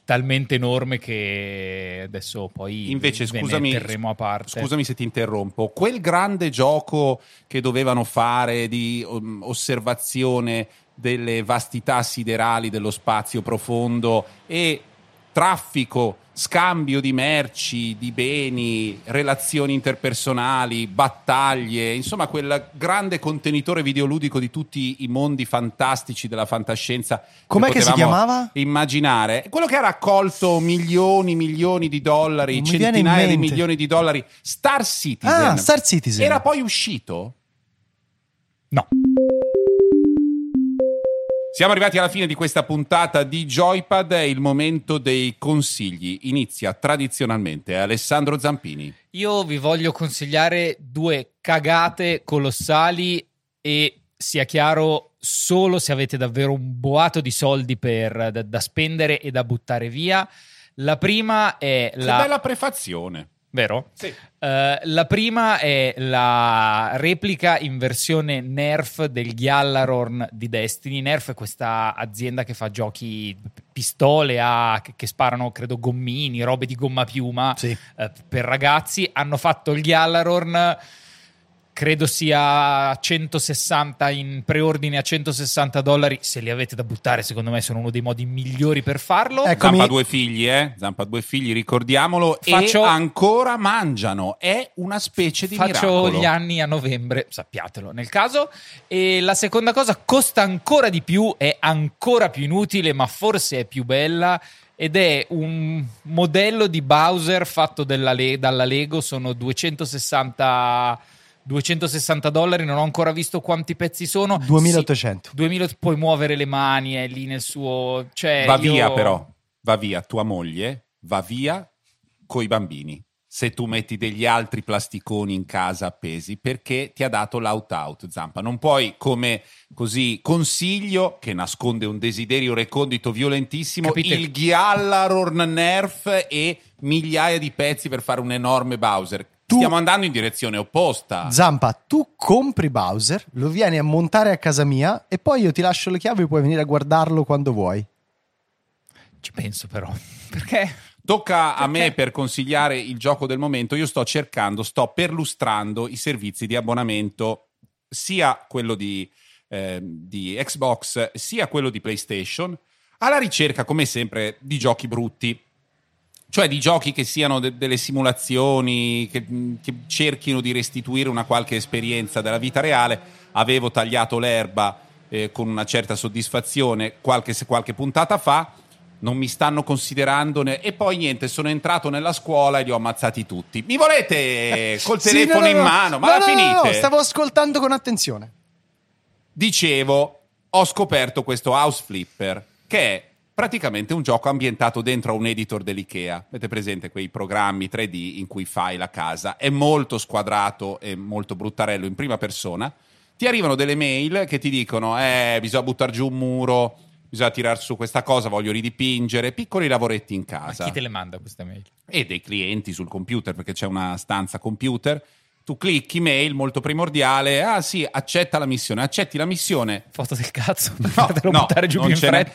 talmente enorme che adesso poi invece scusami, terremo a parte. Scusami se ti interrompo. Quel grande gioco che dovevano fare di um, osservazione delle vastità siderali dello spazio profondo e traffico, scambio di merci, di beni, relazioni interpersonali, battaglie, insomma quel grande contenitore videoludico di tutti i mondi fantastici della fantascienza. Com'è che, che si chiamava? Immaginare. Quello che ha raccolto milioni, milioni di dollari, centinaia di milioni di dollari. Star Citizen. Ah, Star Citizen. Era poi uscito? No. Siamo arrivati alla fine di questa puntata di Joypad, è il momento dei consigli. Inizia tradizionalmente Alessandro Zampini. Io vi voglio consigliare due cagate colossali e sia chiaro solo se avete davvero un boato di soldi per, da, da spendere e da buttare via. La prima è la... Che bella prefazione vero? Sì. Uh, la prima è la replica in versione Nerf del Gjallarhorn di Destiny. Nerf è questa azienda che fa giochi pistole a, che, sparano, credo, gommini, robe di gomma piuma sì. uh, per ragazzi. Hanno fatto il Gjallarhorn credo sia 160 in preordine a 160 dollari. Se li avete da buttare secondo me sono uno dei modi migliori per farlo. Eccomi. Zampa due figli eh? Zampa due figli ricordiamolo. Faccio... e ancora mangiano. È una specie di Faccio miracolo. gli anni a novembre sappiatelo nel caso. E la seconda cosa costa ancora di più è ancora più inutile ma forse è più bella ed è un modello di Bowser fatto Le- dalla Lego. Sono 260 260 dollari, non ho ancora visto quanti pezzi sono. 2800. Sì, 2000, puoi muovere le mani, è lì nel suo... Cioè, va io... via però, va via tua moglie, va via coi bambini. Se tu metti degli altri plasticoni in casa appesi, perché ti ha dato l'out-out, Zampa. Non puoi, come così, consiglio, che nasconde un desiderio recondito violentissimo, Capite? il Gjallarhorn Nerf e migliaia di pezzi per fare un enorme Bowser tu, Stiamo andando in direzione opposta. Zampa, tu compri Bowser, lo vieni a montare a casa mia e poi io ti lascio le chiavi e puoi venire a guardarlo quando vuoi. Ci penso però. Perché? Tocca a me per consigliare il gioco del momento. Io sto cercando, sto perlustrando i servizi di abbonamento, sia quello di, eh, di Xbox, sia quello di PlayStation, alla ricerca, come sempre, di giochi brutti cioè di giochi che siano de- delle simulazioni, che, che, cerchino di restituire una qualche esperienza della vita reale. Avevo tagliato l'erba eh, con una certa soddisfazione qualche, qualche puntata fa. non mi stanno considerando ne- e poi niente, sono entrato nella scuola e li ho ammazzati tutti. Mi volete col Sì, telefono no, no, in no. mano? Ma No, la finite? no, stavo ascoltando con attenzione. Dicevo, ho scoperto questo House Flipper, che è praticamente un gioco ambientato dentro a un editor dell'IKEA. Avete presente quei programmi 3D in cui fai la casa? È molto squadrato e molto bruttarello in prima persona. Ti arrivano delle mail che ti dicono: Eh, bisogna buttare giù un muro, bisogna tirare su questa cosa, voglio ridipingere. Piccoli lavoretti in Ma casa chi te le manda queste mail? e dei clienti sul computer perché c'è una stanza computer. Tu clicchi mail molto primordiale. Ah, sì, accetta la missione. Accetti la missione. Foto del cazzo per No, buttare giù non in ce n'è.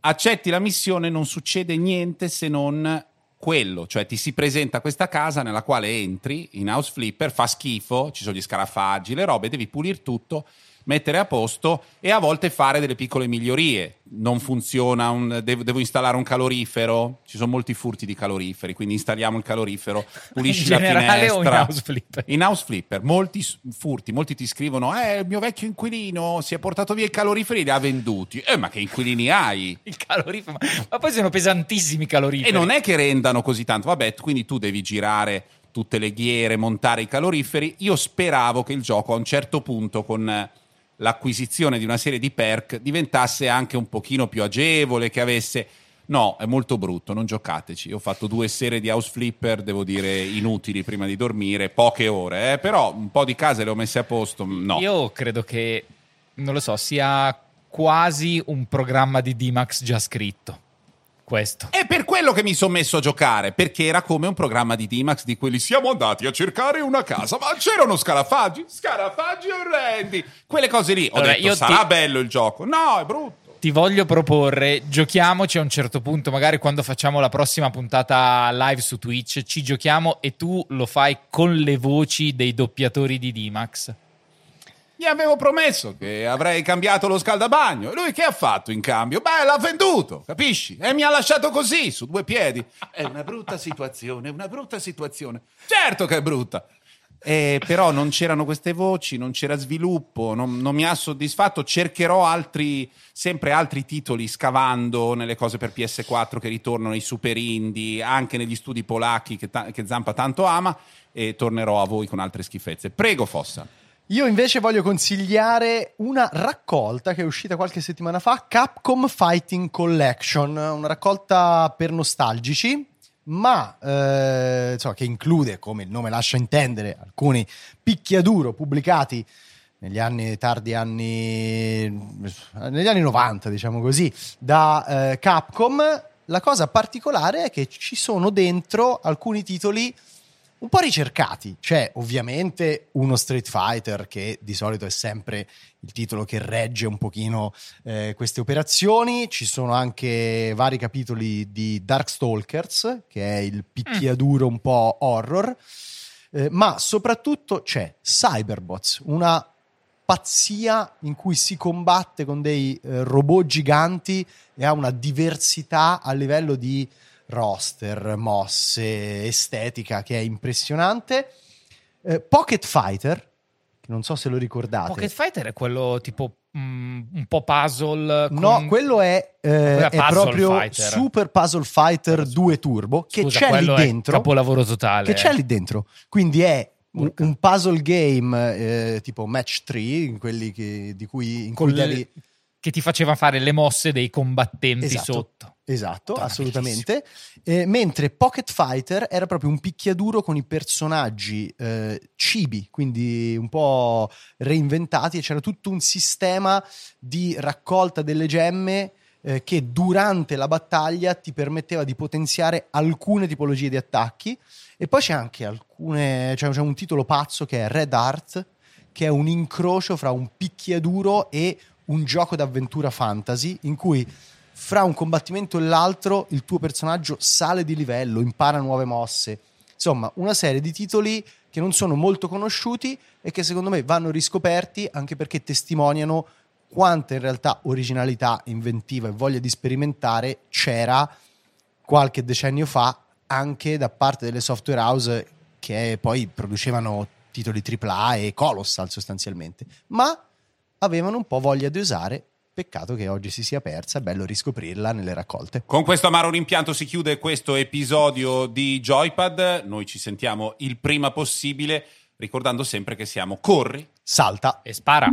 Accetti la missione, non succede niente se non quello, cioè ti si presenta questa casa nella quale entri in House Flipper, fa schifo, ci sono gli scarafaggi, le robe, devi pulire tutto, mettere a posto e a volte fare delle piccole migliorie. Non funziona, un- devo, devo installare un calorifero, ci sono molti furti di caloriferi, quindi installiamo il calorifero, pulisci la o in finestra. House Flipper? In House Flipper, molti furti, molti ti scrivono: Eh, il mio vecchio inquilino si è portato via i caloriferi e li ha venduti. Eh, ma che inquilini hai? Il calorifero. Ma, poi sono pesantissimi i caloriferi. E non è che rendano così tanto. Vabbè, quindi tu devi girare tutte le ghiere, montare i caloriferi. Io speravo che il gioco a un certo punto con l'acquisizione di una serie di perk diventasse anche un pochino più agevole, che avesse No, è molto brutto, non giocateci. Io ho fatto due sere di House Flipper, devo dire inutili prima di dormire, poche ore, eh, però un po' di case le ho messe a posto. No. Io credo che, non lo so, sia quasi un programma di D-Max già scritto. Questo. È per quello che mi sono messo a giocare, perché era come un programma di D-Max di quelli siamo andati a cercare una casa, ma c'erano scarafaggi, scarafaggi orrendi, quelle cose lì. Ho Allora, detto, io ti- sarà bello il gioco. No, è brutto. Ti voglio proporre, giochiamoci a un certo punto, magari quando facciamo la prossima puntata live su Twitch, ci giochiamo e tu lo fai con le voci dei doppiatori di D-Max. Gli avevo promesso che avrei cambiato lo scaldabagno. E lui che ha fatto in cambio? Beh, l'ha venduto, capisci? E mi ha lasciato così, su due piedi. È una brutta situazione, una brutta situazione. Certo che è brutta. Eh, però non c'erano queste voci, non c'era sviluppo, non, non mi ha soddisfatto. Cercherò altri, sempre altri titoli scavando nelle cose per PS4 che ritornano ai super indie, anche negli studi polacchi che, ta- che Zampa tanto ama. E tornerò a voi con altre schifezze. Prego, Fossa. Io invece voglio consigliare una raccolta che è uscita qualche settimana fa, Capcom Fighting Collection, una raccolta per nostalgici, ma eh, insomma, che include, come il nome lascia intendere, alcuni picchiaduro pubblicati negli anni tardi anni negli anni 90, diciamo così, da eh, Capcom. La cosa particolare è che ci sono dentro alcuni titoli un po' ricercati. C'è ovviamente uno Street Fighter che di solito è sempre il titolo che regge un pochino eh, queste operazioni. Ci sono anche vari capitoli di Darkstalkers, che è il picchiaduro un po' horror. Eh, ma soprattutto c'è Cyberbots, una pazzia in cui si combatte con dei eh, robot giganti e ha una diversità a livello di roster, mosse, estetica che è impressionante. Eh, Pocket Fighter, che non so se lo ricordate. Pocket Fighter è quello tipo mm, un po' puzzle. con- No, quello è, eh, è proprio Fighter. Super Puzzle Fighter 2 Turbo che Scusa, c'è lì dentro. capolavoro totale. Che c'è lì dentro. Quindi è un, un puzzle game eh, tipo match 3, in quelli che, di cui, in cui devi... Che ti faceva fare le mosse dei combattenti Esatto. sotto. Esatto, Madonna, assolutamente. Eh, mentre Pocket Fighter era proprio un picchiaduro con i personaggi eh, cibi, quindi un po' reinventati e c'era tutto un sistema di raccolta delle gemme eh, che durante la battaglia ti permetteva di potenziare alcune tipologie di attacchi e poi c'è anche alcune, c'è, c'è un titolo pazzo che è Red Art, che è un incrocio fra un picchiaduro e un gioco d'avventura fantasy in cui fra un combattimento e l'altro il tuo personaggio sale di livello, impara nuove mosse. Insomma, una serie di titoli che non sono molto conosciuti e che secondo me vanno riscoperti anche perché testimoniano quanta in realtà originalità, inventiva e voglia di sperimentare c'era qualche decennio fa anche da parte delle software house che poi producevano titoli AAA e colossal sostanzialmente, ma avevano un po' voglia di usare Peccato che oggi si sia persa, è bello riscoprirla nelle raccolte. Con questo amaro rimpianto si chiude questo episodio di Joypad. Noi ci sentiamo il prima possibile, ricordando sempre che siamo corri, Salta. E spara.